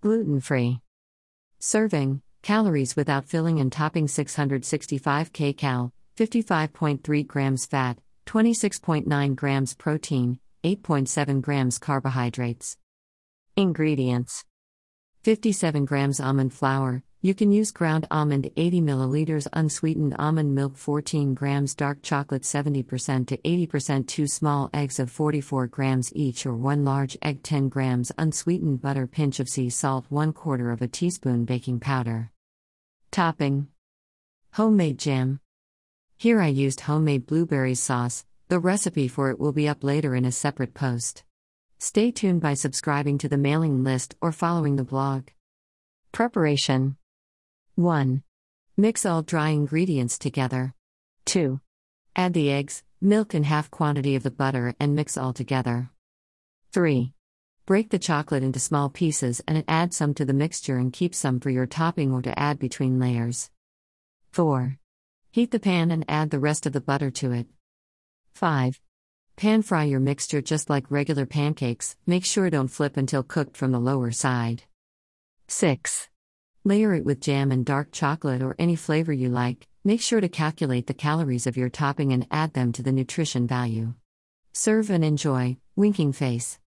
Gluten free. Serving Calories without filling and topping 665 kcal, 55.3 grams fat, 26.9 grams protein, 8.7 grams carbohydrates. Ingredients 57 grams almond flour, you can use ground almond 80 milliliters, unsweetened almond milk 14 grams, dark chocolate 70% to 80%, 2 small eggs of 44 grams each, or 1 large egg 10 grams, unsweetened butter, pinch of sea salt, 1 quarter of a teaspoon baking powder. Topping Homemade jam. Here I used homemade blueberry sauce, the recipe for it will be up later in a separate post. Stay tuned by subscribing to the mailing list or following the blog. Preparation 1. Mix all dry ingredients together. 2. Add the eggs, milk, and half quantity of the butter and mix all together. 3. Break the chocolate into small pieces and add some to the mixture and keep some for your topping or to add between layers. 4. Heat the pan and add the rest of the butter to it. 5. Pan fry your mixture just like regular pancakes, make sure don't flip until cooked from the lower side. 6. Layer it with jam and dark chocolate or any flavor you like. Make sure to calculate the calories of your topping and add them to the nutrition value. Serve and enjoy, winking face.